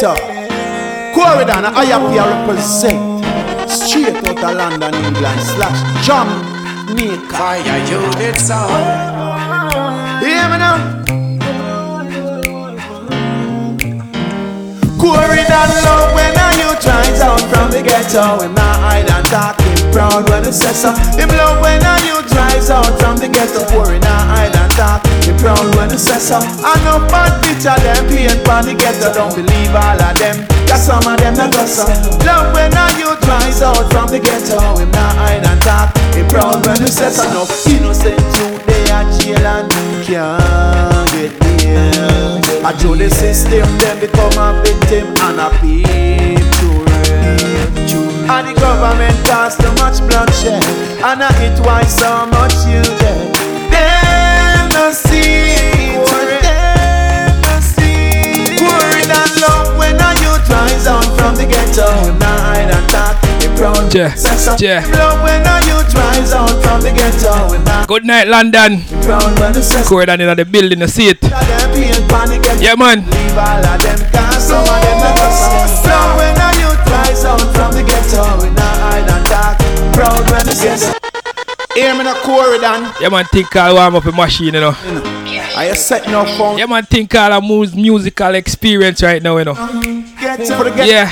Coreydon, I appear represent straight out of London, England, slash Jamaica. Fire unit sound. Uh-huh. Hear me now? Coreydon love when I you tries out from the ghetto. Him not hide and talking proud when he says so. Him love when I you tries out from the ghetto. Coreydon hide and talk. He proud when he says so. I know bad picture them paint from the ghetto. Don't believe all of them. Cause some of them not so. Love when I you tries out from the ghetto. Him not hide and talk. He proud when he says so. No innocent youth they are jail and can't get near. I show the system, then become a victim and a people to real. And the government cause too much bloodshed, and I it why so much you dead. Them no see. Worried and love when a youth rise out from the ghetto, talk. Yeah, Say yeah. When a youth rise out from the ghetto, Good night, London. proud when he in the building, you see it. Them paint panic and Yeah, man. Leave all of them cause some of them not us Proud when a youth rise out from the ghetto We not hide and talk Proud when the ghetto Hear me no Coreydon Yeah, man, think I'll warm up a machine, you know. I set no phone Yeah, man, think all a mu- musical experience right now, you know. Get for the Yeah.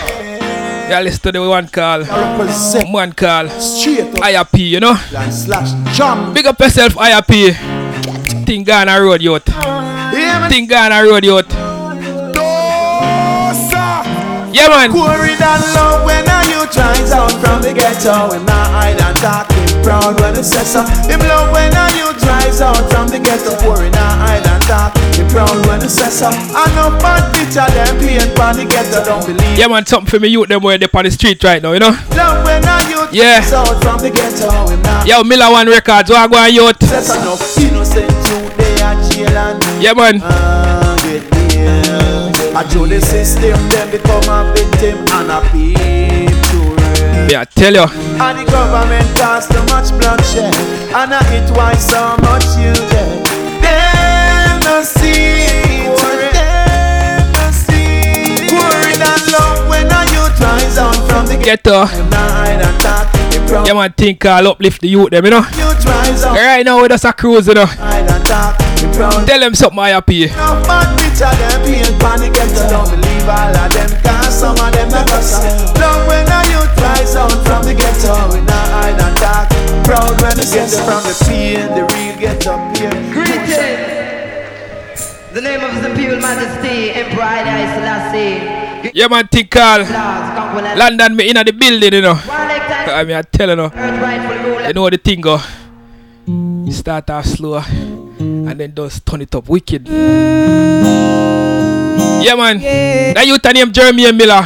Yeah, listen to the one call. One call. IRP, you know. and slash jump Big up yourself, IRP. Think Ghana Road, youth. Hear me Think Ghana Road, youth. Yeah, man. Coreydon love when a youth rise out from the ghetto We not hide and talk proud when he says so Him love when a youth rise out from the ghetto not hide and talk Him proud when he says so I know bad picture them paint from the ghetto Don't believe Yeah, man, something for me youth them where they on the street right now, you know. Love when a youth Yeah. rise out from the ghetto We not Yo, Miller One Records, what go on, youth? so no innocent youth They are jail and Yeah, man. uh, get I do the system Then become a victim And a real Yeah, tell you. And the government cause too much bloodshed And I it why so much you get Them no see Them no see Worried and love when a youth rise out from the Ghetto. Them not hide and talk They proud Yeah, man, think I'll uplift the youth them, you know. Youth rise out Right now, we just a cruise, you know. Hide and talk They proud Tell them something, IRP. no youth rise out from the ghetto We not hide and talk Proud when it gets from the pain The real get up here Greetings. The name of His Imperial Majesty, Emperor Haile Selassie. Yeah, man, think Carl. Lords, conquer land. London, me in the building, you know. One leg time, I mean, I tell you, know. earth rightful ruler. You know the thing go. You start off slow and then just turn it up wicked. Yeah man. That youth name Jeremy Miller.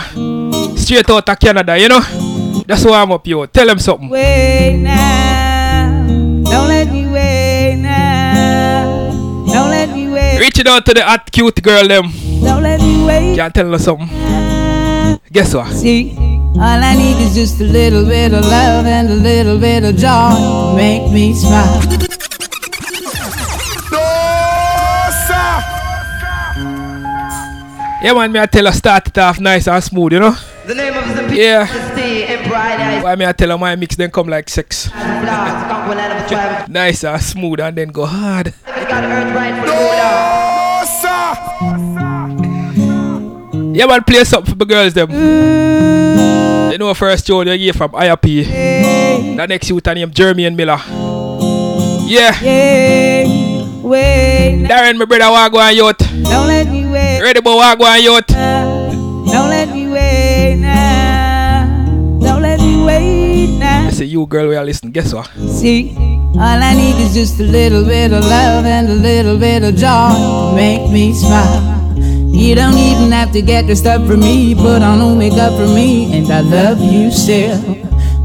Straight out of Canada, you know? That's why I'm up here. Tell them something. Wait now. Don't let me wait now. Don't let me wait. Reaching out to the hot cute girl them. Don't let me wait. Can't tell her something. Guess what? See, all I need is just a little bit of love and a little bit of joy make me smile. Yeah man, me I tell her start it off nice and smooth, you know? The name of His Imperial Yeah. Majesty, Emperor Haile Why me I tell her my mix then come like sex. Selassie. Lords, conquer land of the tribe. Nice and smooth and then go hard. We got earth rightful ruler. Yeah man, play something for the girls them. You know first tune you get from IRP. The next youth named Jeremy and Miller. Yeah. Yeah, wait. Darren, my brother, walk on youth. Don't let me wait. Ready boy, walk on youth. Don't let me wait now. Don't let me wait now. I say you girl, we are listening. Guess what? See, all I need is just a little bit of love and a little bit of joy make me smile. You don't even have to get dressed up for me, put on no makeup for me, and I love you still.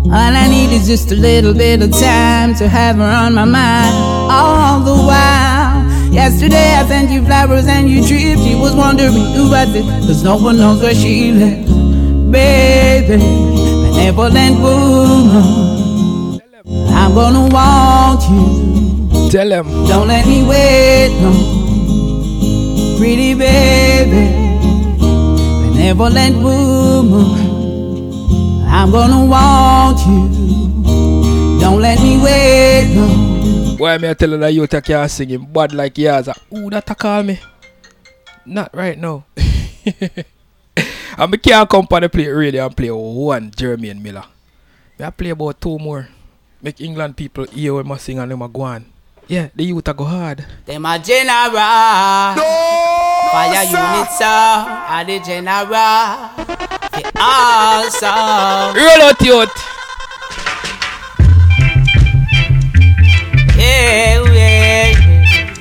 All I need is just a little bit of time to have her on my mind all the while. Yesterday I sent you flowers and you tripped. She was wondering who I did, cause no one knows where she lives. Baby, benevolent woman. I'm gonna want you. Tell them. Don't let me wait, no. Pretty baby. benevolent woman. I'm gonna want you. Don't let me wait. No. Why me I tell her that you take your singing bad like yours? Ooh, that call me. Not right now. and me can't come on the play really and play one Jermaine Miller. Me I play about two more. Make England people hear when I sing and them a go on. Yeah, the youth go hard. Them a general. Fire units are the general. They also. Roll out youth. Yeah, yeah, yeah.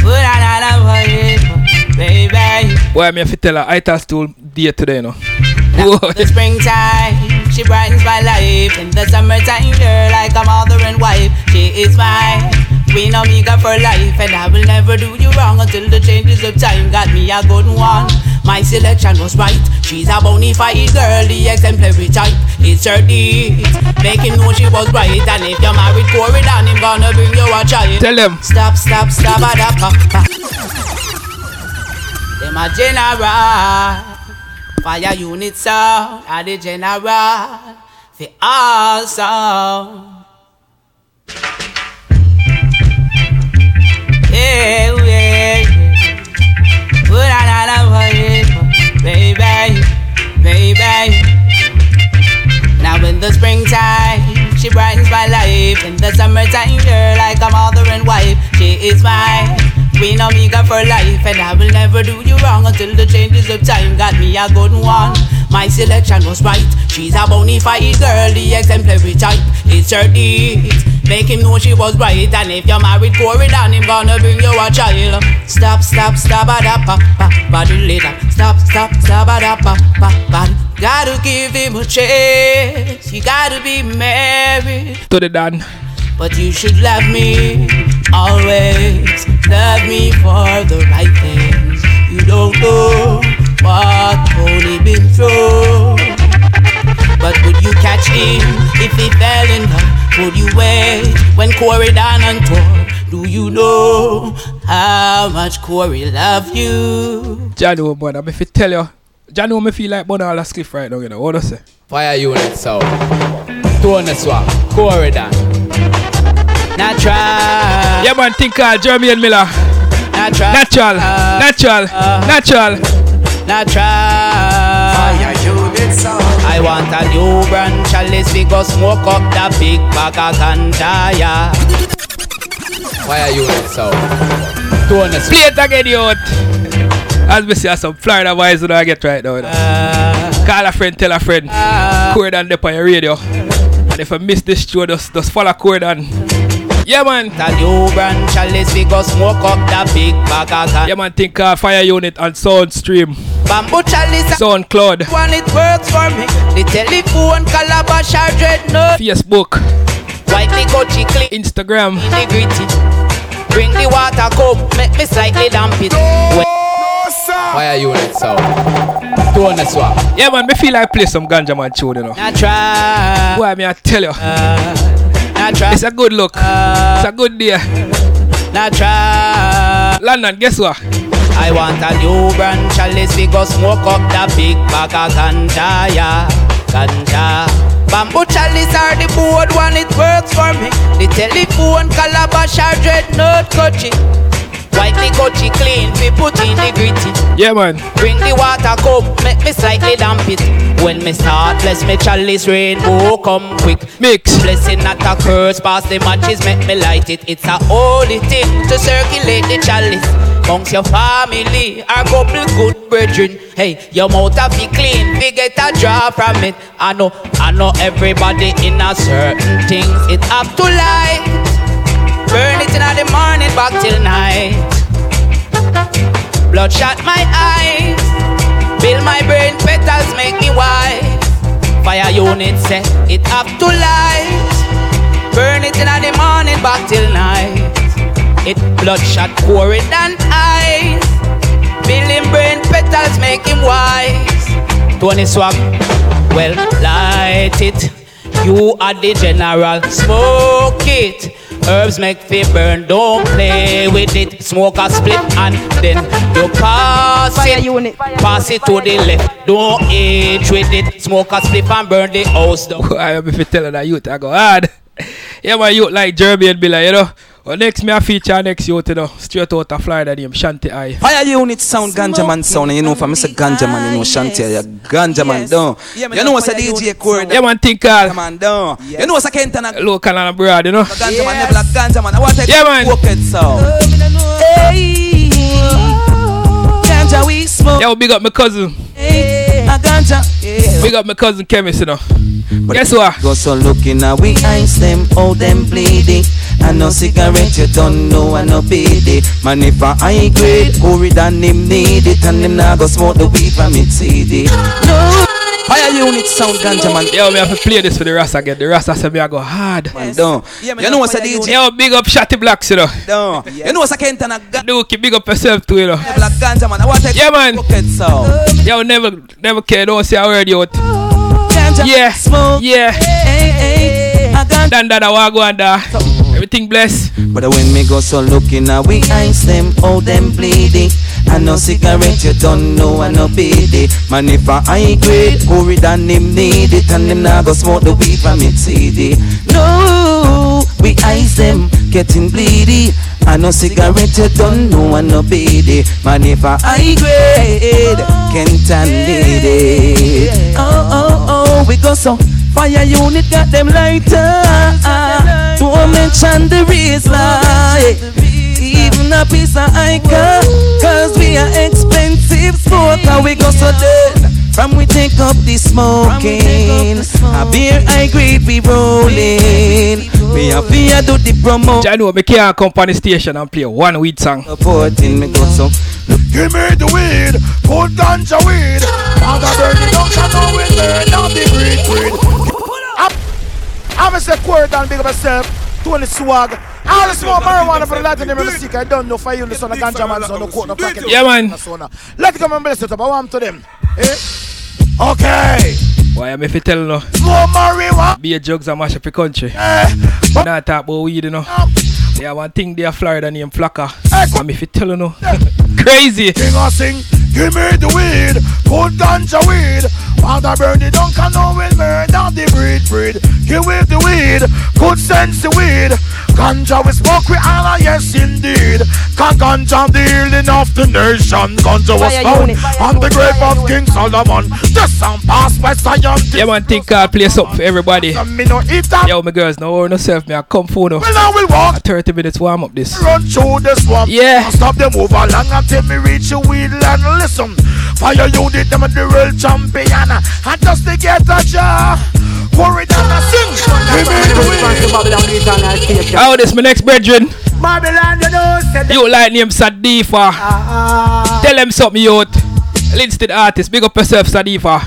Put on another baby. Why me have to tell her I tell stool day today. The springtime, she brightens my life. In the summertime, girl, like a mother and wife. She is mine. Queen Omega for life, and I will never do you wrong until the changes of time got me a good one. My selection was right. She's a bona fide girl, the exemplary type. It's her deeds, make him know she was right. And if you're married, Corey, then him gonna bring you a child. Tell them. Stop, stop, stop, a da pa pa. Them a general. Fire units out are the general. They all sound. Yeah, yeah, yeah. Put on another baby, baby. Now in the springtime, she brightens my life. In the summertime, girl, like a mother and wife, she is mine. Queen Omega for life, and I will never do you wrong until the changes of time got me a good one. My selection was right. She's a bona fide girl, the exemplary type. It's her deeds. Make him know she was right, and if you're married, Corey, then him gonna bring you a child. Stop, stop, stop, a da pa pa, body later. Stop, stop, stop, a da pa pa, body. Gotta give him a chance. You gotta be married. To the done. But you should love me always. Love me for the right things. You don't know what Tony been through. But would you catch him if he fell in love? Would you wait when Corey down on tour? Do you know how much Corey love you? Jano, man, I'm if you tell you. Jano, me feel like burn all the cliff right now, you know. What do you say? Fire unit sound. Tone swap. Coreydon. Natural. Yeah, man, think uh, and Miller. Natural. Natural, Uh, natural, uh. natural. Natural. Fire unit sound. I want a new brand chalice We go smoke up the big bag of ganja yeah. Fire unit sound. Tone swap. Play it again, youth. As we see, some Florida boys that I get right now. You know. Uh, Call a friend, tell a friend. uh, Coreydon up on your radio. And if I miss this show, just, just follow Coreydon. Yeah, man. a new brand chalice We go smoke up the big bag of ganja Yeah, man. Think uh, Fire Unit and Sound Stream, Bamboo chalice Sound Cloud, One it works for me The telephone calabash or dreadnought Facebook, White the coachy click Instagram. the gritty Bring the water cup Make me slightly damp it Well, Fire unit sound. Tone swap. Yeah, man. Me feel like play some ganja man tune, you know. Natural Boy, me I tell you, Natural it's a good look. Uh, it's a good day. Natural London, guess what? I want a new brand chalice go smoke up the big bag of ganja yeah. Ganja Bamboo chalice are the board one It works for me The telephone calabash or dreadnought coachy White the coachy clean We put in the gritty Yeah, man. Bring the water cup, make me slightly damp it. When me start, bless me chalice rainbow come quick. Mix. Blessing not a curse, pass the matches, make me light it. It's a holy thing to circulate the chalice. Amongst your family, a couple good brethren. Hey, your mouth a be clean, we get a draw from it. I know, I know everybody in a certain things. It have to light. Burn it in the morning, back till night. Bloodshot my eyes. Build my brain petals, make me wise. Fire unit set, it up to light. Burn it in the morning, back till night. It bloodshot core than ice. Building brain petals, make him wise. Tony Swag, well, light it. You are the general, smoke it. Herbs make fi burn, don't play with it. Smoke a split and then you pass Fire it. unit. Pass it to the left, don't eat with it. Smoke a split and burn the house down. I am if you tell that youth, I go hard. yeah, my youth like Jeremy and Billa, you know. Well, next me a feature next youth, you know, straight out of Florida name, Shanty Eye. Fire unit sound ganja man sound and you know if I miss a ganja man you know Shanty ya ganja man Yes. down. Yeah, You know know what's a DJ unit Cord Yeah, man, think uh, all man down. You know what's a Kenton a local and abroad, you know. ganja man never like ganja man. I want to Yeah, man. pocket sound. Hey, ganja we smoke. Yo, big up my cousin. Hey, a ganja. Yeah. Big up my cousin Chemist, you know. Guess what? Ah? Go so looking at we eyes them, all them bleeding. And no cigarette you don't know and no PD. Man if I high grade, hurry than him need it. And him now go smoke the weed from it CD. No. Fire unit sound ganja man. Yo, me have to play this for the Rasta again. The Rasta said me I go hard. Man, down. Yeah, man, you know what's a fire DJ? Yo, big up Shotty Blacks, you know. Down. You know what's a Kenton a ga- Dookie, big up yourself too, you know. black ganja man. I want to Yeah, man. pocket sound. Yo, never, never care. Don't say a word, yo. Ganja Yeah, smoke. yeah. Hey, hey, a ganja. Dan dada wago and uh, everything blessed. But when me go so looking at we eyes them, all them bleeding. I no cigarette you don't know I no PD. Man if I high grade, hurry than him need it. And him now go smoke the weed from it CD. No, we eyes them getting bleedy. And no cigarette you don't know and no PD. Man if I high grade, can't need it. Oh, oh, oh, we go so Fire unit got them lighter. Don't mention the reason. Even a piece of Ica. Cause we are expensive smoker. We go so dead. From we take up the smoking. A beer I grade we rolling. We have fear do the promo. I know me can't come on the station and play one weed song. Supporting me go so. Give me the weed, good ganja weed. And I burn it down, I know it burn down the breed, breed. I'm, I'm a say queer down, big up myself. Tony Swag. All the smoke marijuana for the Latin name of the sick. I don't know for you, the son of ganja man, son of coat, no pocket. Yeah, man. Let it come and bless it up. I want to them. Eh? Okay. Why am I fi tell no? Be a drugs and mash up the country. Eh. But not talk about weed, you know. Yeah, one thing there, Florida named Flocka. I'm if you tell you no. Crazy. King or sing, give me the weed, good ganja weed. Father burn it down, can no will murder the breed, breed. Give me the weed, good sense the weed. Ganja we smoke we honor, yes indeed. Can ganja the healing of the nation. Ganja was Fire found on the grave of King Solomon. The sound passed by scientists. Yeah, man, think I'll play something for everybody. And me no eat that. Yo, my girls, no worry yourself, me. I come for no. Well, now we walk A 30 minutes warm up this. run through the swamp. Yeah. Stop them move along until me reach your wheel and listen. Fire unit, them are the real champion. I just to get a job. Worry down and sing. Give me the weed. Oh, this my next brethren. Babylon, you know, You like name Sadifa. Ah, ah. Tell them something, youth. Linstead artist, big up yourself, Sadifa.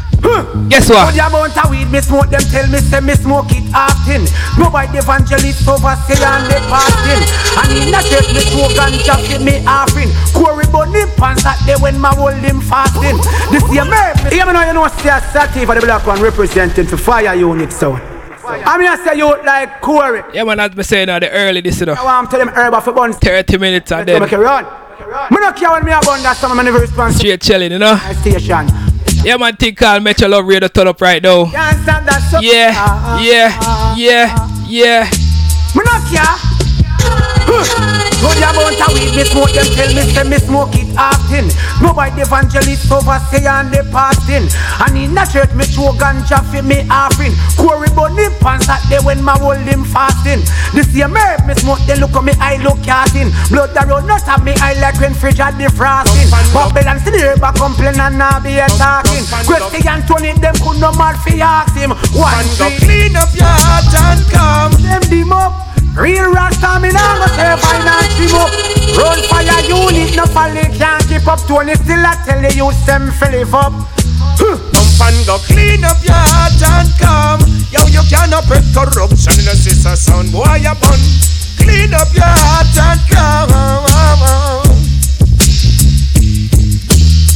Guess what? The amount of weed me smoke, them tell me say me smoke it often. Nobody evangelist over say and they fasting. And in a church me smoke ganja fit me offering. Corey bunny pants that day when my hold him fasting. This year me, yeah me know you know say a Sati the black one representing for fire unit sound. I mean I say you like Corey. Yeah, man, as me saying now, the early this, you know. I want to tell them herb for bun. 30 minutes and Then then make it run. Me no care when me a bun that some of me never respond to straight chilling, you know. station. Yeah, man, think Carl Metro Love Radio turn up right now. Can't stand that so. Yeah, Ah, ah, yeah, ah, yeah, ah. yeah. Me not care. Good the amount of weed me smoke, them tell me say me smoke it often. Nobody evangelist over say and they fasting. And in the church me show ganja for me offering. Corey bunny pants that day when my hold him fasting. This year me me smoke, they look at me eye look casting. Blood that run out of me eye like when fridge had defrosting. Babylon still here back complain and now be a talking. Christian Tony them could no mad fi ask him. One thing clean up your heart and come. them dim up. Real rasta me nah go say finance him up. Run fire unit no folly can't keep up. Tony still a tell the youth them fill it up. Come and go clean up your heart and come. Yo, you cannot break corruption in a sister son. Boy, you bun. Clean up your heart and come.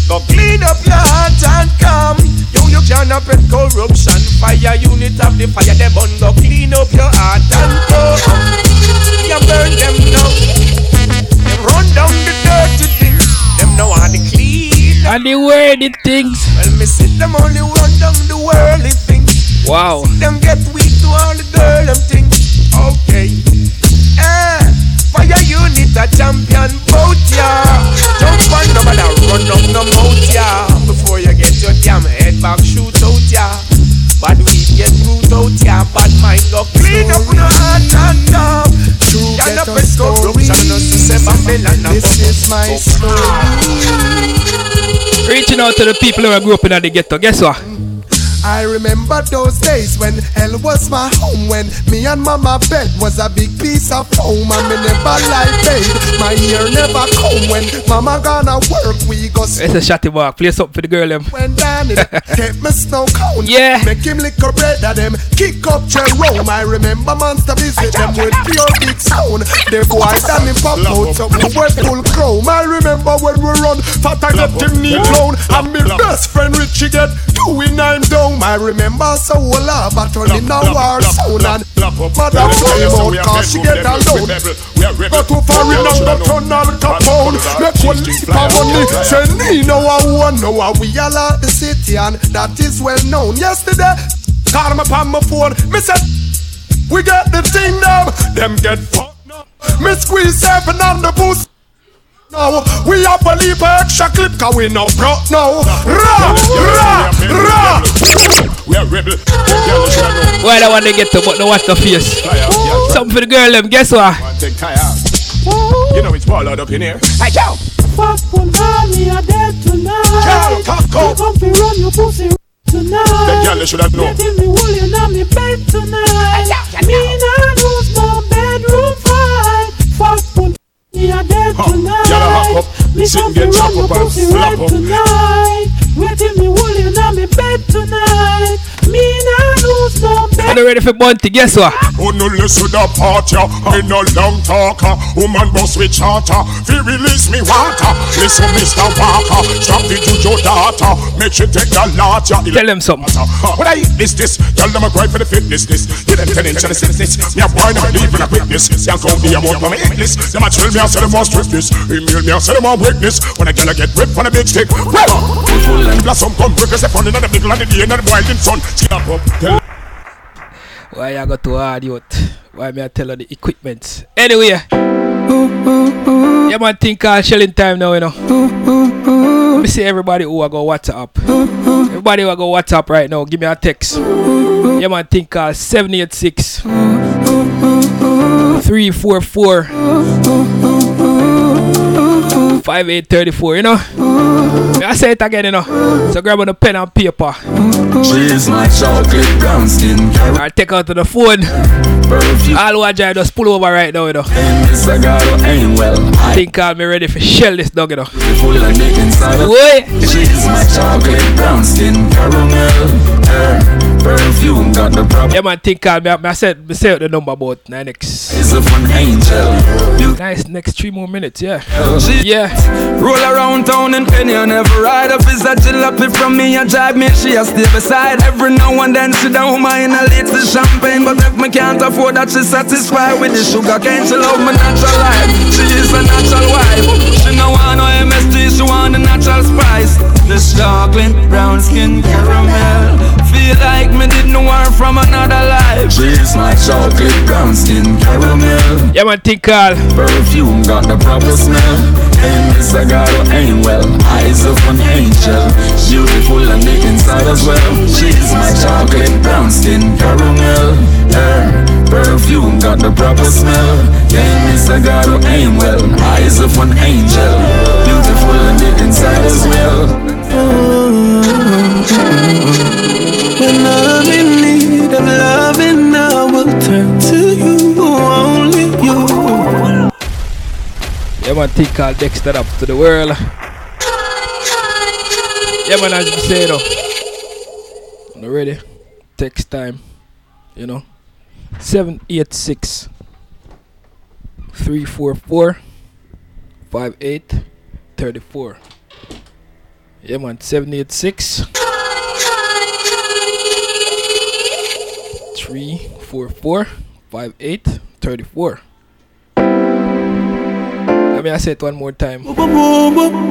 Go clean up your heart and come. Yo, you cannot break corruption. Fire unit of the fire, they bun. Go clean up your heart and come. Yo, fire burn them now. Them run down the dirty things. Them know how to clean. And the worthy things. Well, me see them only run down the worldly things. Wow. See them get weak to all the girl them things. Okay. Eh, fire unit a champion boat ya. Don't find nobody run up no mouth ya. Before you get your damn head back shoot out ya. Bad weed get root out ya. Bad mind go clean up no heart and top. True Y'all ghetto not press corruption no to say Babylon and This is my story. Reaching out to the people who are grew up in the ghetto. Guess what? I remember those days when hell was my home When me and mama bed was a big piece of foam And me never like paid, my ear never come When mama gonna work, we go It's a shotty walk. Play something for the girl them. When Danny kept me snow cone Yeah. Make him lick a bread at them Kick up Jerome. I remember monster visit them with pure big sound The boy Danny pop out so we were full chrome. I remember when we run Fat I get him knee blown. And me best friend Richie get two in nine down I remember so well uh, but turning a war sound And mother play out cause she get alone. Go too far in and go turn Al Capone Make one leap of money. Say me know I want know how we all out the city And that is well known. Yesterday Call him upon my phone. Me said We get the thing now. Them get fucked now. Me squeeze seven on the boost now we have a leap extra clip cause we no broke now Ra, ra, ra We are rebel. Why I want to get to but no watch the face. Something for the girl them. Guess what? Take tire. You know it's ball out up in here. Hey, yo! Fuck one me a dead tonight. Girl, cock You come fi run your pussy tonight. The girl they should have known. Getting me wool in me bed tonight. Me nah lose my bedroom fight. Fuck one me a dead Huh. tonight. Y'all a hop up, Me sit and get chop up and slap up. tonight. Getting me wool in me bed tonight. Me nah lose Are you ready for Bunty? Guess what? Who no listen to the part? I no long talker. Woman boss with charter. Fi release me water. Listen, Mr. Walker. Stop the juju data. Make sure take the lot ya. Tell them something. When I eat this, this, tell them I cry for the fitness, this. Give them 10 inch of the sickness. Me a boy, not believe in a witness. Can't go be a more from a hit. Them a chill me, I say them want strip this. Email me, I say them want witness. When I get, I get whipped on a big stick. Well, full and blossom come quick as the fun in the middle of the day and the wild in sun. Up, Why I got to hard youth? Why me I tell her the equipment? Anyway. Yeah man think uh, shelling time now you know. Let me see everybody who I go WhatsApp. Everybody who I go WhatsApp right now, give me a text. Yeah man think uh, 786 344 5834, you know? I say it again, you know. So grab on a pen and paper. She's my chocolate brown skin I take out to the phone. perfume. All who drive just pull over right now, you know. And this ain't well. I Think I'll be ready for shell this dog, you know. full of dick inside of Wait. She's my chocolate brown skin caramel. Her perfume got the proper Yeah man, think I'll be I said say out the number about next. of an angel. You Nice next three more minutes, yeah. She Yeah. roll around town in penny and never ride up. Is love it from me and drive me. She a stay beside every now and then. She don't mind a little champagne but if me can't afford that she satisfied with the sugar cane. She love me natural life. She is a natural wife. She no want no MSG she want the natural spice. The chocolate brown skin caramel feel like me didn't know from another life. She's my chocolate brown skin caramel. Yeah man, think I'll Perfume got the proper smell. And this cigar ain't well. Eyes of an angel. Beautiful and thick inside as well. She's my chocolate brown skin caramel. Her perfume got the proper smell. And this cigar ain't well. Eyes of an angel. Beautiful Man, think I'll next up to the world. Yeah man, as you say though. You ready? Text time. You know. 786 344 5834. Yeah man, 786 344 5834. Me I say it one more time.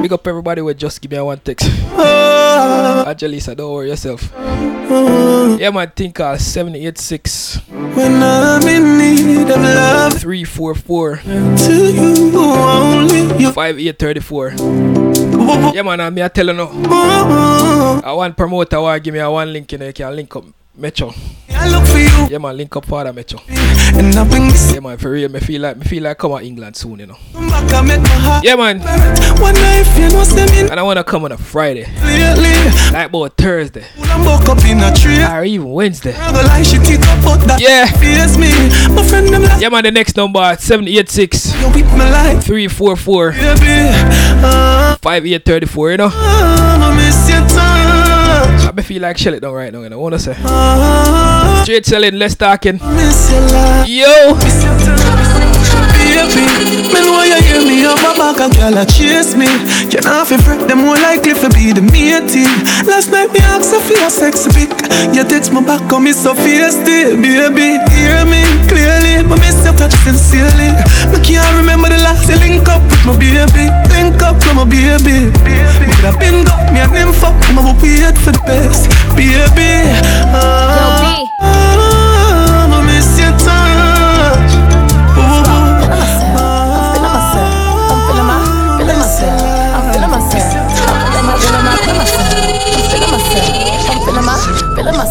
Big up everybody with just give me a one text. Angelisa, don't worry yourself. ah. Yeah, man, think uh 786 When I'm in need of love 344 to you only you 5834. Yeah, man, I'm here telling you. I want promoter, want give me a one link, you know, you can link up Metro. I look for you Yeah, man, link up Father Metro. and I bring this Yeah, man, for real, me feel like me feel like come out England soon, you know. back I make my heart Yeah, man, One night you know say me and I wanna come on a Friday, like about Thursday I'm woke up in a tree or even Wednesday. Girl like she teeth up but that Yeah. face me My friend them like Yeah, man, the next number 786 you with me like 344 Baby ah, 5834, you know. Ah, I miss your touch I me feel like shell it down right now, you know. I wanna say ah, straight selling, less talking. Miss your life Yo, Miss your touch Baby, me know you hear me up my back a girl a chase me. You know if you fret them more likely to be the matey Last night me asked her for your sexy pic. You text me back on me so feisty Baby, hear me clearly But miss your touch sincerely Me can't remember the last you link up with my baby. Link up with my baby. But I been up, me and him fuck Me will wait for the best Baby, ah,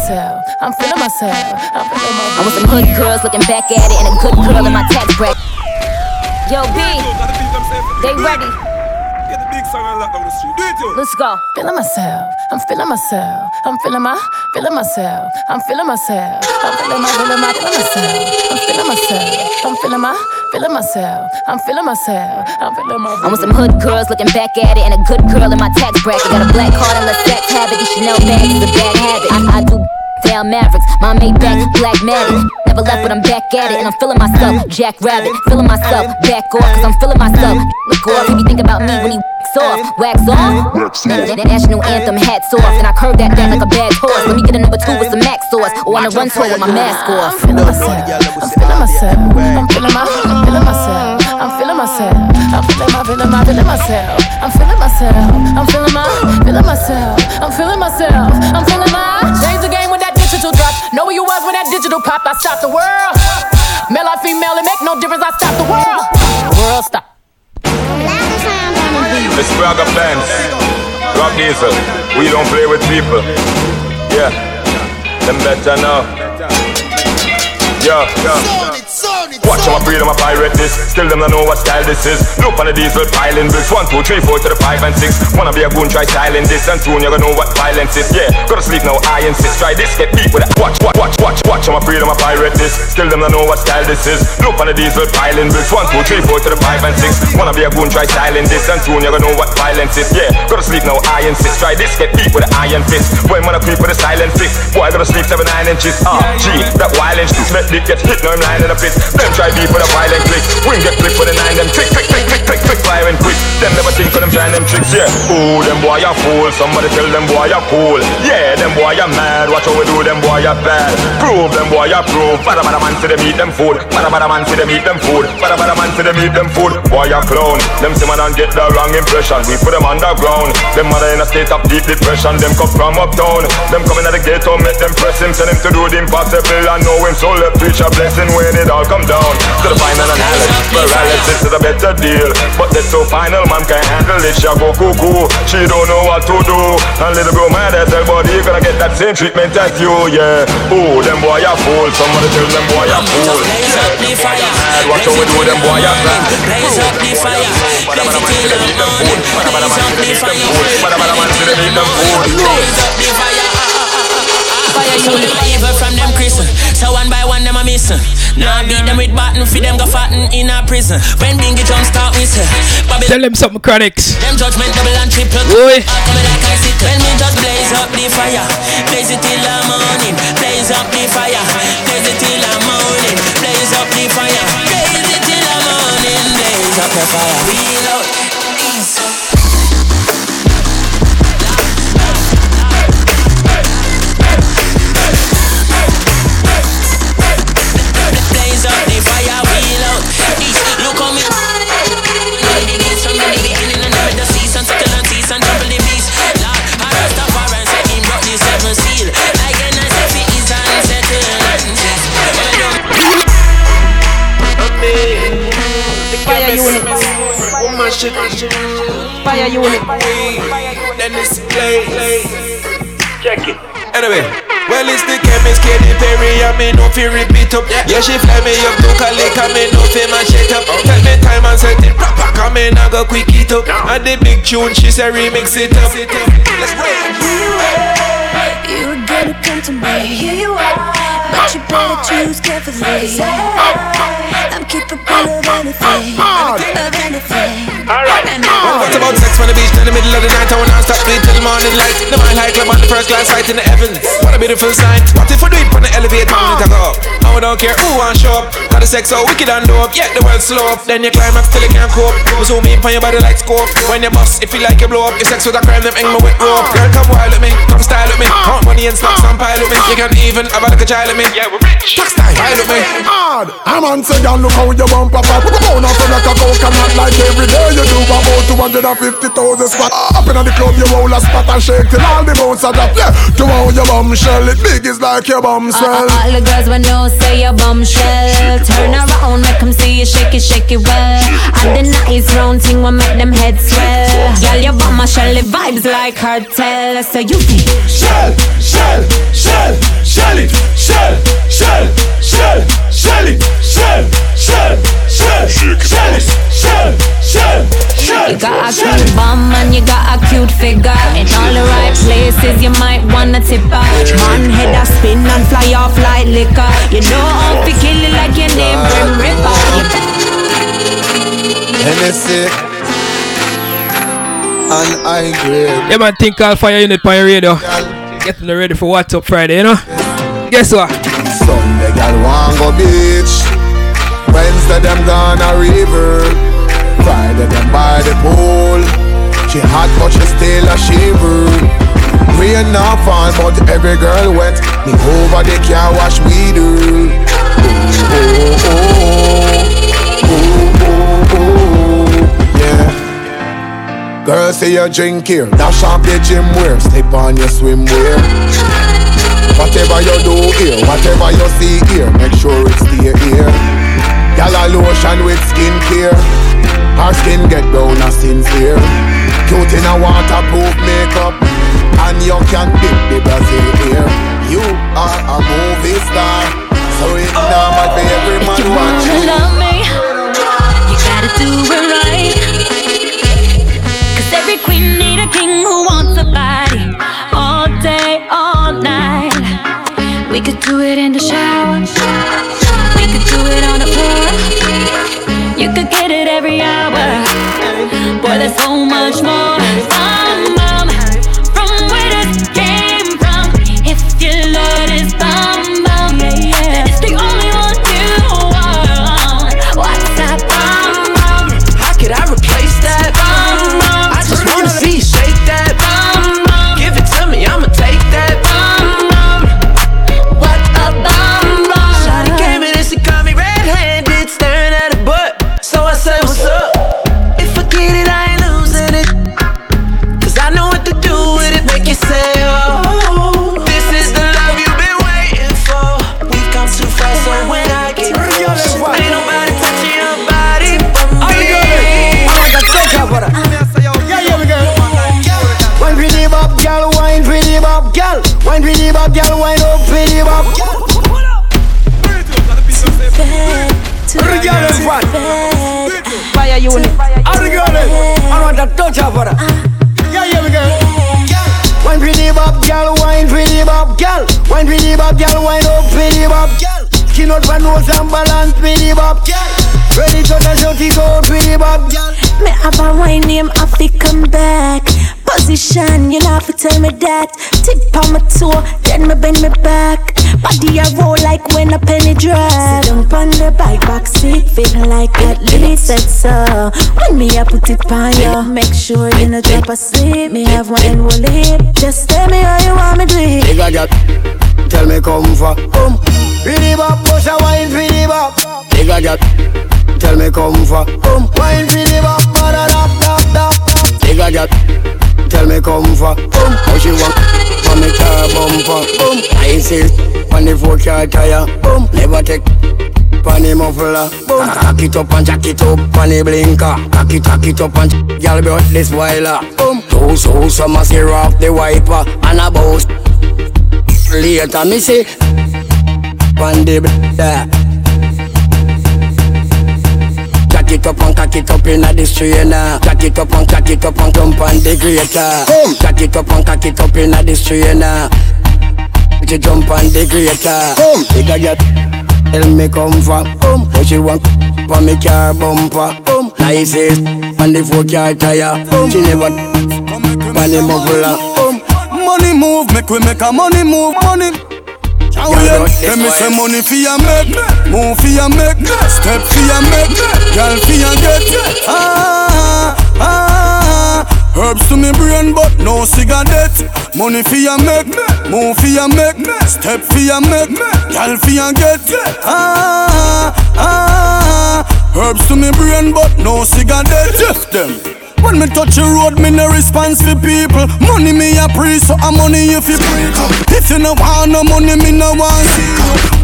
myself. I'm feeling myself. I'm feeling my. I want some hood girls looking back at it and a good girl in my tax bracket. Yo, B, they ready. Let's go. Feeling myself. I'm feeling myself. I'm feeling my, feeling myself. I'm feeling myself. I'm feeling my, feeling my, feeling myself. I'm feeling myself. I'm feeling my, feeling myself. I'm feeling myself. I'm feeling my. I want some hood girls looking back at it and a good girl in my tax bracket. Got a black card and a sex habit. These Chanel bags is a bad habit. I, I do down Mavericks, my Maybach, black magic. Never left, but I'm back at it, and I'm feeling myself. Jack Rabbit, feeling myself. Back off, cause I'm feeling myself. Look off, he be think about me when he wax off. Wax on? That, that national anthem, hats off. And I curve that down like a bad horse. Let me get a number two with some max sauce. Or on a run tour with my mask I'm off. feeling myself. I'm feeling myself. I'm feeling my. I'm feeling myself. I'm feeling myself. I'm feeling my. Feeling my. Feeling myself. I'm feeling myself. I'm feeling my. Feeling myself. I'm feeling myself. I'm feeling my. Pop. I stop the world. Male or female, it make no difference. I stop the world. World stop. It's Braga Bands, Rock Diesel. We don't play with people. Yeah, them better know. Yeah, yeah. Watch my freedom, I pirate this. Still them don't know what style this is. Look on the diesel piling bills. One, two, three, four to the five and six. Wanna be a goon, try styling this. And soon you're gonna know what violence is. Yeah, gotta sleep now, I insist. Try this, get beat with it. Watch, watch, watch, watch, watch my freedom, I pirate this. Still them don't know what style this is. Look on the diesel piling bills. One, two, three, four to the five and six. Wanna be a goon, try styling this. And soon you're gonna know what violence is. Yeah, gotta sleep now, I insist. Try this, get beat with an iron fist. When wanna creep with a silent fist. Boy, I gotta sleep seven, nine inches. Ah, G, that wild inch. Let dick get hit, now I'm lying in a fist. Them try beat with a violent click. Wing get click with a nine, them trick, trick, trick, trick, trick, trick, fire and quick. Them never think of them trying them tricks, yeah. Ooh, them boy a fool. Somebody tell them boy a cool. Yeah, them boy a mad. Watch how we do them boy a bad. Prove them boy a prove. Bada bada man see them eat them food. Bada bada man see them eat them food. Bada bada man see them eat them food. Boy a clown. Them see man and get the wrong impression. We put them underground. Them mother in a state of deep depression. Them come from uptown. Them coming out the ghetto, make them press him. Send him to do the impossible. I know him, so let preach a blessing when it all come down. To the final analysis, paralysis is a better deal. But that's so final, man can't handle it. She go cuckoo, she don't know what to do. And little bro mad as hell, but he gonna get that same treatment as you, yeah. Oh, them boy a fool. Somebody tell them boy a fool. Mad, watch how we do them boy a bad. Blaze up the fire, blaze it till the morning. Blaze up the fire, blaze up the fire. Fire you evil from them prison. So one by one them a missing. Now beat them with baton, for them go fatten in a prison. When bingy jump start say, Bobby Tell them something, Chronixx. them judgment double and triple. Oi. Coming like I sit when me just blaze up the fire, blaze it till the morning. Blaze up the fire, blaze it till the morning. Blaze up the fire, blaze it till the morning. Blaze up the fire. Wheel out. Mash it. Fire oh, unit. Then it's play. Check it. Anyway. Well, it's the chemist, Katy Perry, and me no fi repeat up. Yeah, she fly me up to Cali, and me no fi mash it up. Tell me time and set it proper, come in, I go quick it up. And the big tune, she say remix it up. Let's break. You were gonna come to me, here you are. But you better choose carefully. I'm capable of anything, of anything. Alright. What about sex on the beach in the middle of the night? I wanna stop me till morning light. The mile high club on the first class flight in the heavens. What a beautiful sight. What if we do it on the elevator and it go up? And we don't care who want show up. Cause the sex so wicked and dope. Yeah, the world slow up. Then you climax till you can't cope. We zoom in on your body like scope. When you bust, it feel like you blow up. Your sex with a crime, them hang me with rope. Girl, come wild with me. Come style with me. Count money and stocks and pile with me. You can even have a look a child with me. Yeah, we're rich. Tax time. Pile with me. Hard. I'm on say, girl, look how you bump up. Pound off like a coconut like every day you do about 250,000 squat. Up in the club, you roll a spot and shake till all the bones are drop. Yeah, to how your bum shell, it big is like your bum Uh, swell. uh, all the girls will know say you're bombshell. Turn around, make them see you shake it, shake it well. And the nice round thing will make them head swell. Girl, your bum a shell, it vibes like cartel. So you think Shell, shell, shell, shell it, shell, shell, shell, shell you might wanna tip her. Man, head a spin and fly off like liquor. You know how to kill it like your name, Grim Ripper. Hennessy and I grade. Yeah, man, think I'll fire unit on your radio. Getting ready for What's Up Friday, you know? Guess what? Sunday gal want go beach. Wednesday them gonna river. Friday them by the pool. She hot but she still a shiver. Rain not fall but every girl wet. Me over the car wash we do. Oh, oh, oh, oh, oh, oh, yeah. Girl say you drink here, dash off your gym wear, slip on your swimwear. Whatever you do here, whatever you see here, make sure it stay here. Y'all a lotion with skincare. Her skin get brown as sincere. Cute in a waterproof makeup. And you can pick the Brazil here. You are a movie star. So it's normal for every man You watch you. love me? You gotta do it right. Cause every queen need a king who wants a body all day, all night. We could do it in the shower. We could do it on the floor. You could get it every hour. Boy, there's so much more. That. Yeah, yeah, me girl. Wine pretty bop, girl, wine pretty bop, girl. Wine pretty bop, girl, wine up pretty bop, girl. Skin out for nose and balance pretty bop, girl. Ready to the shot it out pretty bop, girl. Me have a wine name, I fi come back. Position, you have to tell me that. Tip on my toe, then me bend me back. Body a roll like when a penny drop. Sit down on the bike back seat, feeling like that Lily said so. When me I put it on you, make sure you no drop asleep. Me have one and will leave. Just tell me how you want me do it. Big a girl, tell me come for um. Pretty bop, push a wine pretty bop. Big a girl, tell me come for um. Wine pretty bop, da da da da. A girl, tell me come for um. How she want for me car bumper um. I insist on the four car tire um. Never take on the muffler. Boom. Cock it up and jack it up on the blinker. Cock it, cock it up and girl brought this whiler. Boom. Two so some zero off the wiper and a boast. Later me say, on the blinker. It up and cock it up in the strainer. Jack it up and cock it up and jump on the grater. Boom. Jack it up and cock it up in the strainer. You jump on the grater. Boom. Bigger get. Tell me come from home What she want for me car bumper Boom Nicest on the four car tire Boom She never on the muffler Boom Money move make we make a money move money Oh yeah, let me say money for ya make, move for ya make, step for ya make, girl for ya get. Ah ah, herbs to me brain but no cigarette. Money for ya make, move for ya make, step for ya make, girl for ya get. Ah ah, herbs to me brain but no cigarette. Just them. When me touch the road, me no response for people. Money me a pre, so a money if you free. If you no want no money, me no want see.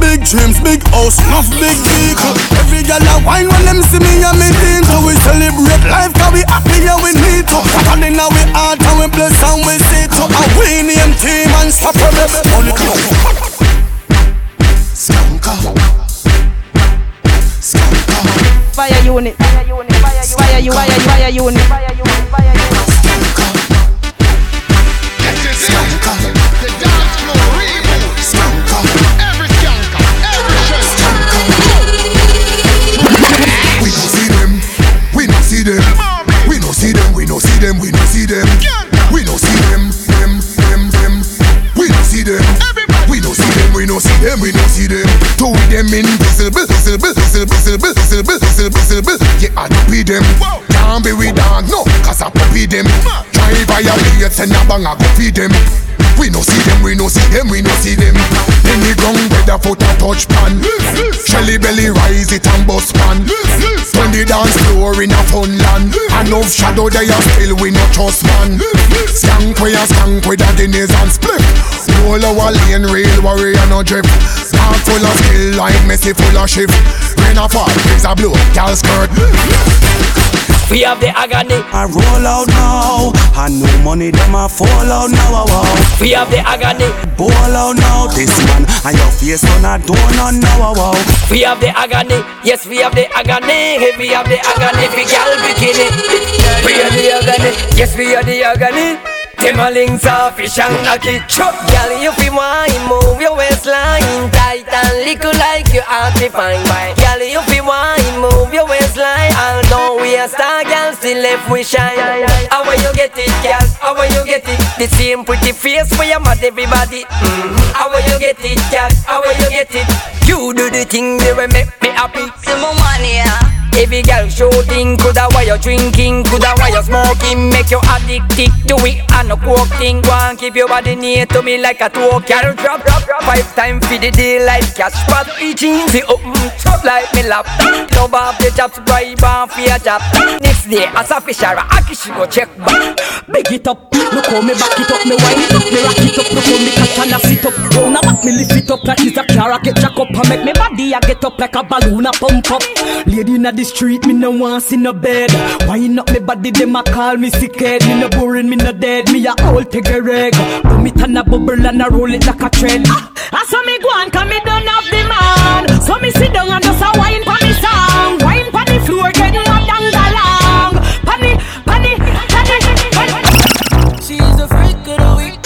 Big dreams, big house, enough big vehicle. Every gal a wine when them see me and me think so we celebrate life, cause we happy and we need to. God in our heart and we bless and we see to. A we name team and stop them. Money come. Skanka. Skanka. Fire unit. Fire unit. Fire unit. Fire unit. Fire unit. Fire unit. see see them, we no see them, we no them. Two of them invisible, visible, visible, visible, visible, visible, visible. Yeah, I be them. Can't be with dog, no, cause I puppy them. Try violate and a bang, I go feed them. We no see them, we no see them, we no see them. Any ground where the foot a touch pan. Shelly belly rise it and bust pan. When the dance floor in a fun land. Enough shadow they are still we no trust man. Skank we a skank with a Guinness and split. Roll our lane, real warrior no drip. Star full of skill like Messi full of shift. Rain a fall, breeze a blow, gal skirt. We have the agony. I roll out now. I know money them a fall out now. Wow. We have the agony. Ball out now. This man and your face on a door now. Wow. We have the agony. Yes, we have the agony. We have the agony. We gal bikini. We have the agony. Yes, we have the agony. Links off knock it chop Girl, you fi wine, move your waistline Tight and little like you are fine by Girl, you fi wine, move your waistline Although we a star, girl, still left we shine How will you get it, girl? How will you get it? The same pretty face for your mad everybody mm. How will you get it, girl? How will you get it? You do the thing that will make me happy Some money, yeah Every girl shooting, coulda why you drinking, coulda why you smoking, make you addicted to it and a coke thing. One keep your body near to me like a toe. Carol drop, drop, drop. Five time for the day like cash spot. Eating the open chop like me lap. Love off the chops, bribe off your job. Next day, as a fisher, I kiss go check back. Big it up, look how me back it up, me wind it up, me rock it up, look how me catch and I sit up. Oh, Round a back me lift it up like it's a car, I get jack up and make me body I get up like a balloon, I pump up. Lady in the street, me no want see no bed. Wind up me body, them a call me sick head. Me no boring, me no dead, me a old take a reg. Put me turn a bubble and I roll it like a trend. I saw me go on, cause me don't have the man. So me sit down and just a wine for me song. Wine for the floor, get mad and along. Panny, panny, panny, panny. She's a freak of the week.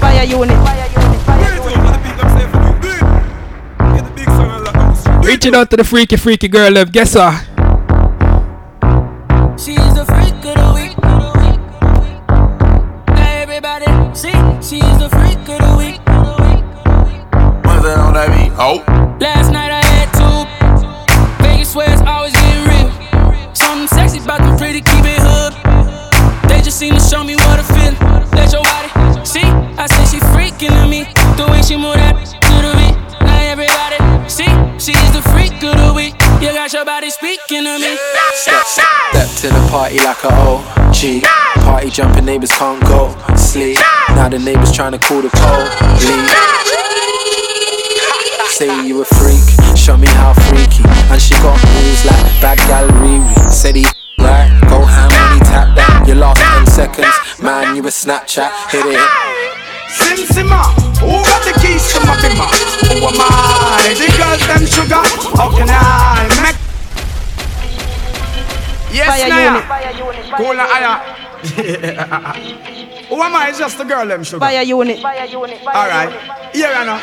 Fire unit. Fire Reaching out to the freaky, freaky girl, love. Guess what? To me. Step, step to the party like a OG. Party jumping neighbors can't go sleep. Now the neighbors trying to call the police. Say you a freak, show me how freaky. And she got moves like bad gal Riri. Said he right, go ham when he tap that. You lost 10 seconds, man, you a Snapchat. Hit it. Sim Simma, who got the keys to my bimmer? Who am I? The girls them sugar. How can I make? Yes, Fire Naya. unit. Cool and higher. Who am I? It's just the girl them sugar. Fire unit. All right. Here I know.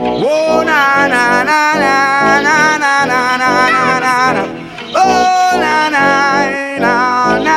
Oh na na na na na na na na na na na. Oh na na na na.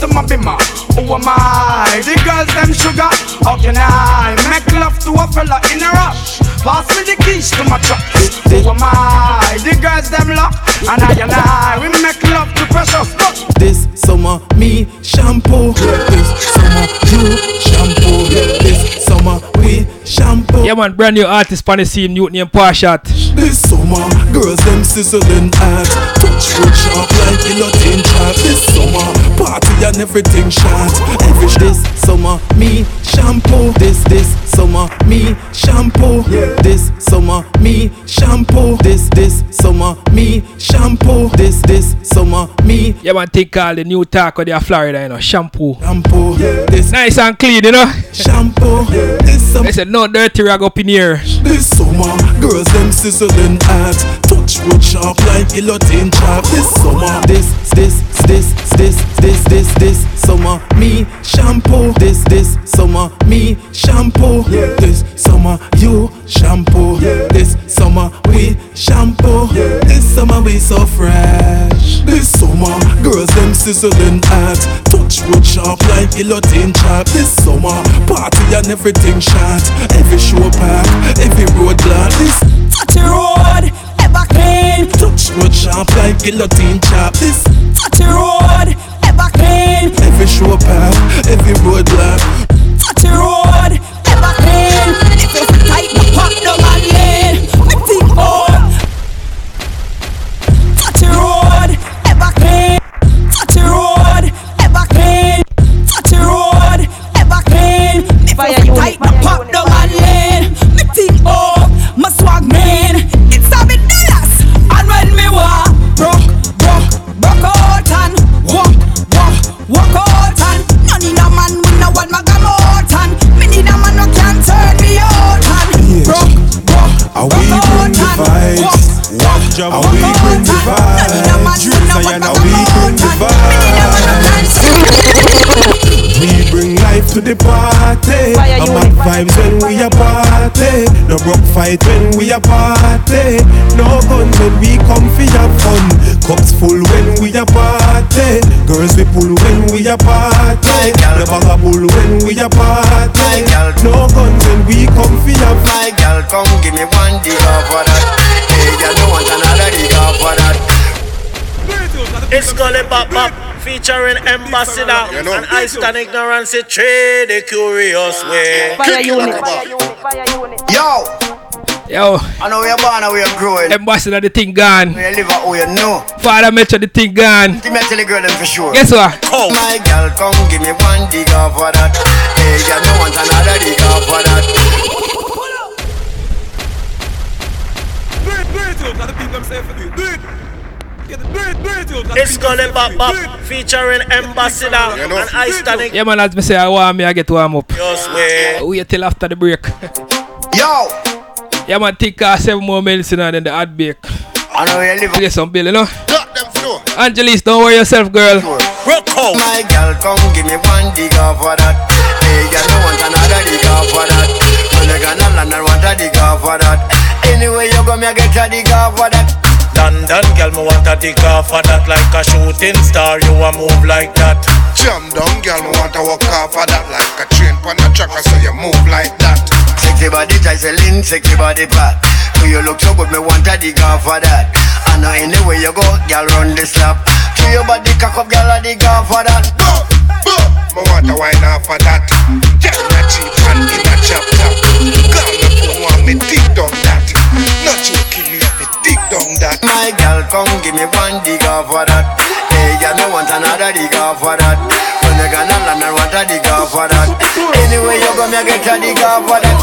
To my bimmer? Who am I? The girls them sugar. How can I make love to a fella in a rush? Pass me the keys to my truck. Who am I? The girls them lock, and I and I we make love to precious. Look. This summer, me shampoo. This summer, you shampoo. This summer, we shampoo. Yeah, man, brand new artist on the scene, youth named Parshat. This summer, girls them sizzling hot. Touch foot sharp like guillotine chop. This summer, party and everything shot. Every this summer, me shampoo. This this summer, me shampoo. yeah. This summer, me shampoo. This this summer, me shampoo. This this summer, me Yeah, man, think all the new talk of the Florida, you know, shampoo. shampoo. This Nice and clean, you know. shampoo. yeah. This summer. I said, no dirty rag up in here. This summer, girls them sizzling hot. Touch wood sharp like guillotine chop. This summer, this, this, this, this, this, this, this summer, me shampoo. This, this summer, me shampoo. This summer, you shampoo. This summer, we shampoo. This summer, we so fresh. This summer, girls them sizzling hot. Touch wood sharp like guillotine chop. This summer, party and everything shot. Every show pack, every road block. This touchy road, ever clean. Touch wood sharp like guillotine chop. This touchy road, ever clean. Every show pack, every road block. Touchy road, ever clean. If you tight, the pop down and lean. Me think on. Touchy road, ever clean. Touchy road, ever clean. Touchy road, ever clean. If Fire you unit, tight, the pop down and lean. Me think oh, my swag man. Man who can turn me out and broke, broke, Are we bring the vibes? Are we bring the vibes? Are we bring the vibes? We bring life to the party. I'm unit. vibes when we a party. No broke fight when we a party. No gun when we come for have fun. Cups full when we a party. Girls we pull when we a party. No bag a bull when we a party. No gun when we come for have My girl, come give me one dig off for that. Hey, girl, you want another dig off for that? It's Gully Bop Bop featuring Ambassador and I stand ignorance it trade the curious way. Fire unit. Yo, Yo, I know we're born and we're growing. ambassador, the thing gone. We live out who you know. Father Metro, the thing gone. Give me tell the girl them for sure. Guess what? My girl, come give me one dig off for that. Hey, girl, you want another dig off for that? It's Gully Bop Bop featuring Ambassador and I stand Yeah, man, as me say, I want me, I get warm up. ignorance way. Wait till after the break. Yo, Yeah, man, think uh, seven more minutes in and then the ad break. I know you live Get some bill, you know? Drop them floor. Angelis, don't worry yourself, girl. My girl, come give me one dig off for that. Hey, girl, you want another dig off for that. When you gonna land and want a dig off for that. Anyway, you go, me I get a dig off for that. London girl, me want to dig off of that like a shooting star. You a move like that. Jam down, girl, me want to walk off of that like a train on a tracker, so you move like that. Sexy body, Jocelyn, sexy body fat. Do you look so good, me want to dig off for that. And I know anywhere you go, girl, run the slap. To your body, cock up, girl, I dig off for that. Go, go, me want to wine off of that. Girl, me cheap and you go, get a dig off for that.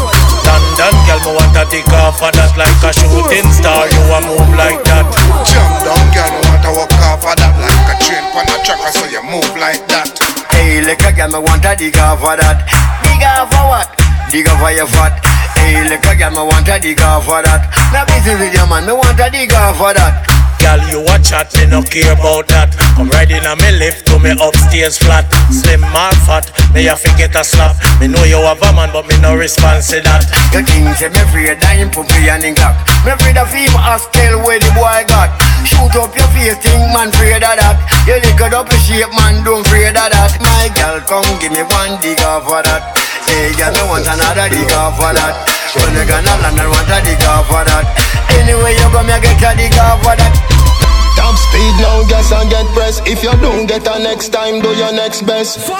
London girl, me want a dig off for that like a shooting star. You a move like that. Jump down, girl, me want to walk off of that like a train on a tracker, so you move like that. Hey, like a girl, me want a dig off for that. Dig off for what? Dig off for your fat. Hey, like a girl, me want a dig off for that. Now busy with your man, me want a dig off for that. Girl, you a chat, me no care about that. Come right in a me lift to me upstairs flat. Slim or fat, me a forget a slap. Me know you have a man, but me no response to that. You think say me I ain't put me and Glock Me afraid of him ask tell where the boy got Shoot up your face, think man afraid of that You lick it up your shape, man, don't afraid of that My girl, come give me one dig off for that Hey, girl, me want another dig off for that When you gonna land and want a dig off for that Anyway you go, me get a dig off for that Top speed now, gas and get press. If you don't get a next time, do your next best. 250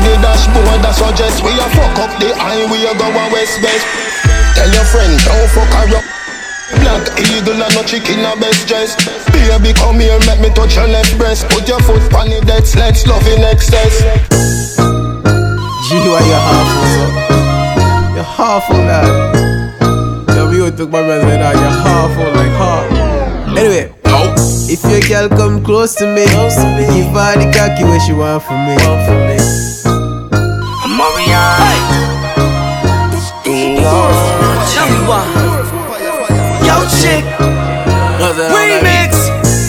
the dashboard, that suggest we a fuck up the highway, go a west best. Tell your friend, don't fuck her up. Black eagle and no chicken a best dress. Baby, come here, make me touch your left breast. Put your foot on the dead let's love in excess. G, why you half so? You're half full, lad. Yo, me took my brother that you're half full, like half. Anyway, if your girl come close to me, give her the cocky what she want from me. Yo, chick. Remix.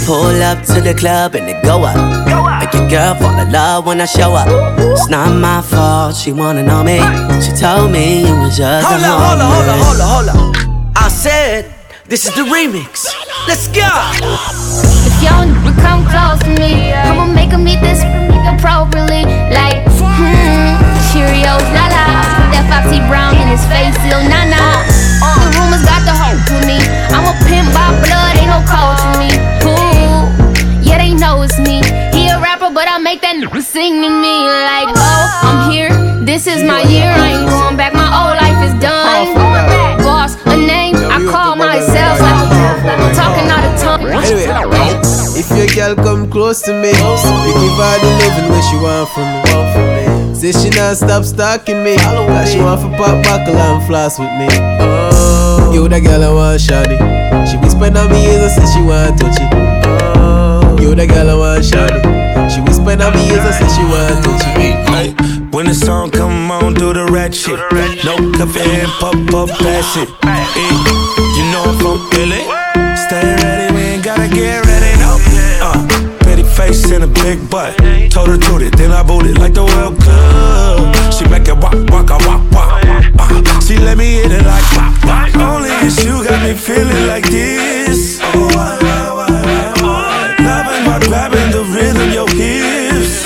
Pull up to the club and it go up. Make your girl fall in love when I show up. It's not my fault, she wanna know me. She told me it was just Hold a up, hold up, hold up, hold up, hold up. I said, this is the remix. Let's go. If y'all would come close to me, I'ma make 'em eat this appropriately. Like, hmm, Cheerios, la la. That Foxy Brown in his face, still nah nah. The rumors got the hope with me. I'm a pimp by blood, ain't no code to me. Ooh, yeah, they know it's me. He a rapper, but I make that n- sing to me. Like, oh, I'm here, this is my year. I ain't going back, Anyway, if your girl come close to me, you give her the loving what she want from me. Say she not stop stalking me, cause she want for pop buckle and floss with me. Oh, you the girl I want shawty. She whisper on me ears and say she want touch it. Oh, you the girl I want shawty. She whisper on me ears and say she want to touch it. When the song come on, do the ratchet. shit. No coffee and pop up, pass it. Eh, you know I'm from Philly. Stay ready, get ready, no. Uh, pretty face and a big butt. Told her to it, then I booted like the World Cup. She make it walk, walk, a walk, walk. Uh, she let me hit it like pop, pop. Only if you got me feeling like this. Oh, why, why, why? Loving by grabbing the rhythm, your hips.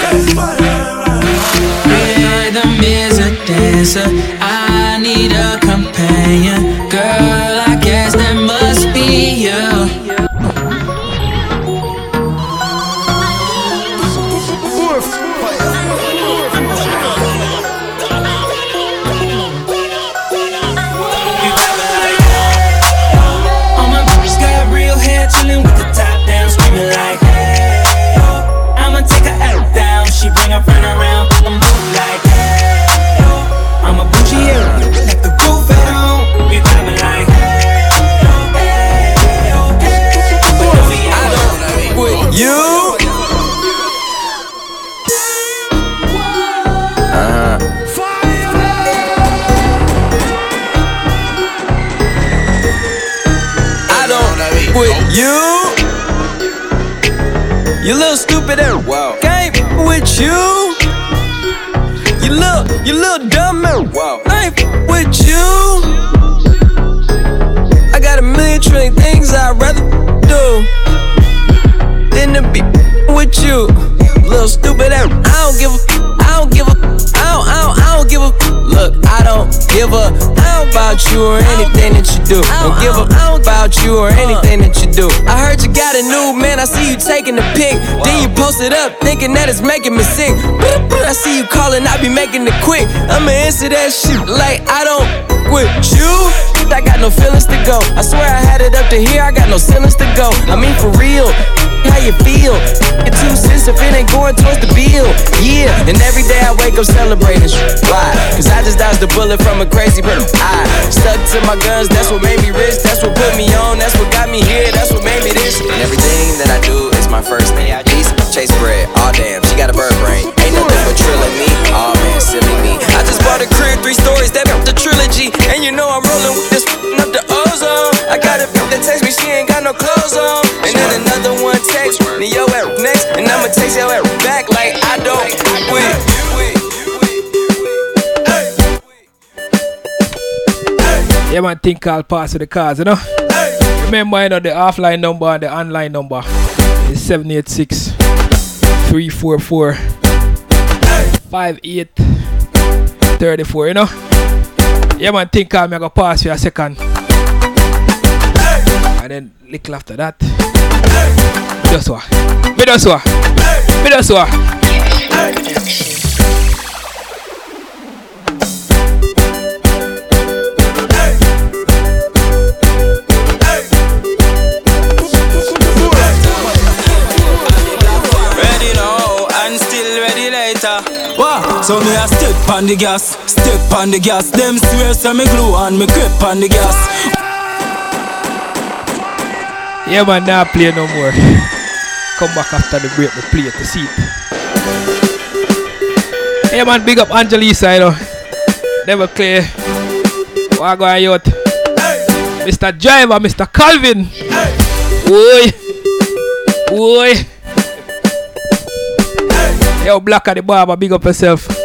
Rhythm is a dancer. I need a companion. Girl, you. You little, you little dumb and wow. I ain't with you. I got a million trillion things I'd rather do than to be with you. Little stupid and I don't give a, I don't give a, I don't, I don't, I don't give a. Look, I don't give a I don't about you or anything that you do. I don't give a about you or anything that you do. I heard you got a new man. I see you taking the pic. Then you post it up, thinking that it's making me sick. I see you calling, I be making it quick. I'ma answer that shit like I don't with you. I got no feelings to go. I swear I had it up to here. I got no ceilings to go. I mean for real. How you feel? It two cents if it ain't going towards the bill. Yeah, And every day I wake up celebrating. Why? Cause I just dodged a bullet from a crazy person. I stuck to my guns, that's what made me rich. That's what put me on, that's what got me here, that's what made me this. And everything that I do is my first name. East, chase bread, oh damn, she got a bird brain. Ain't nothing but trilling me, oh man, silly me. I just bought a crib, three stories, that the trilogy. And you know I'm rolling with this up the ozone. I got a bitch that text me, she ain't got no clothes on. And then another one text me, yo at next, and I'ma text yo at back like I don't quit. Yeah, man, think I'll pass with the cars, you know? Remember, you know, the offline number and the online number is 786 344 5834, you know? Yeah, man, think I'm gonna pass for a second. And then, little after that. Just what? Me just what? Me just what? So me a stick on the gas, step on the gas. Them swear so me glue and me grip on the gas. Yeah, man, now play no more. Come back after the break, we play at the seat. Yeah, man, big up Angelisa, you know. Never clear. On, youth? Mr. Driver, Mr. Calvin. Oi. Oi. Yo, Black at the barber, big up yourself.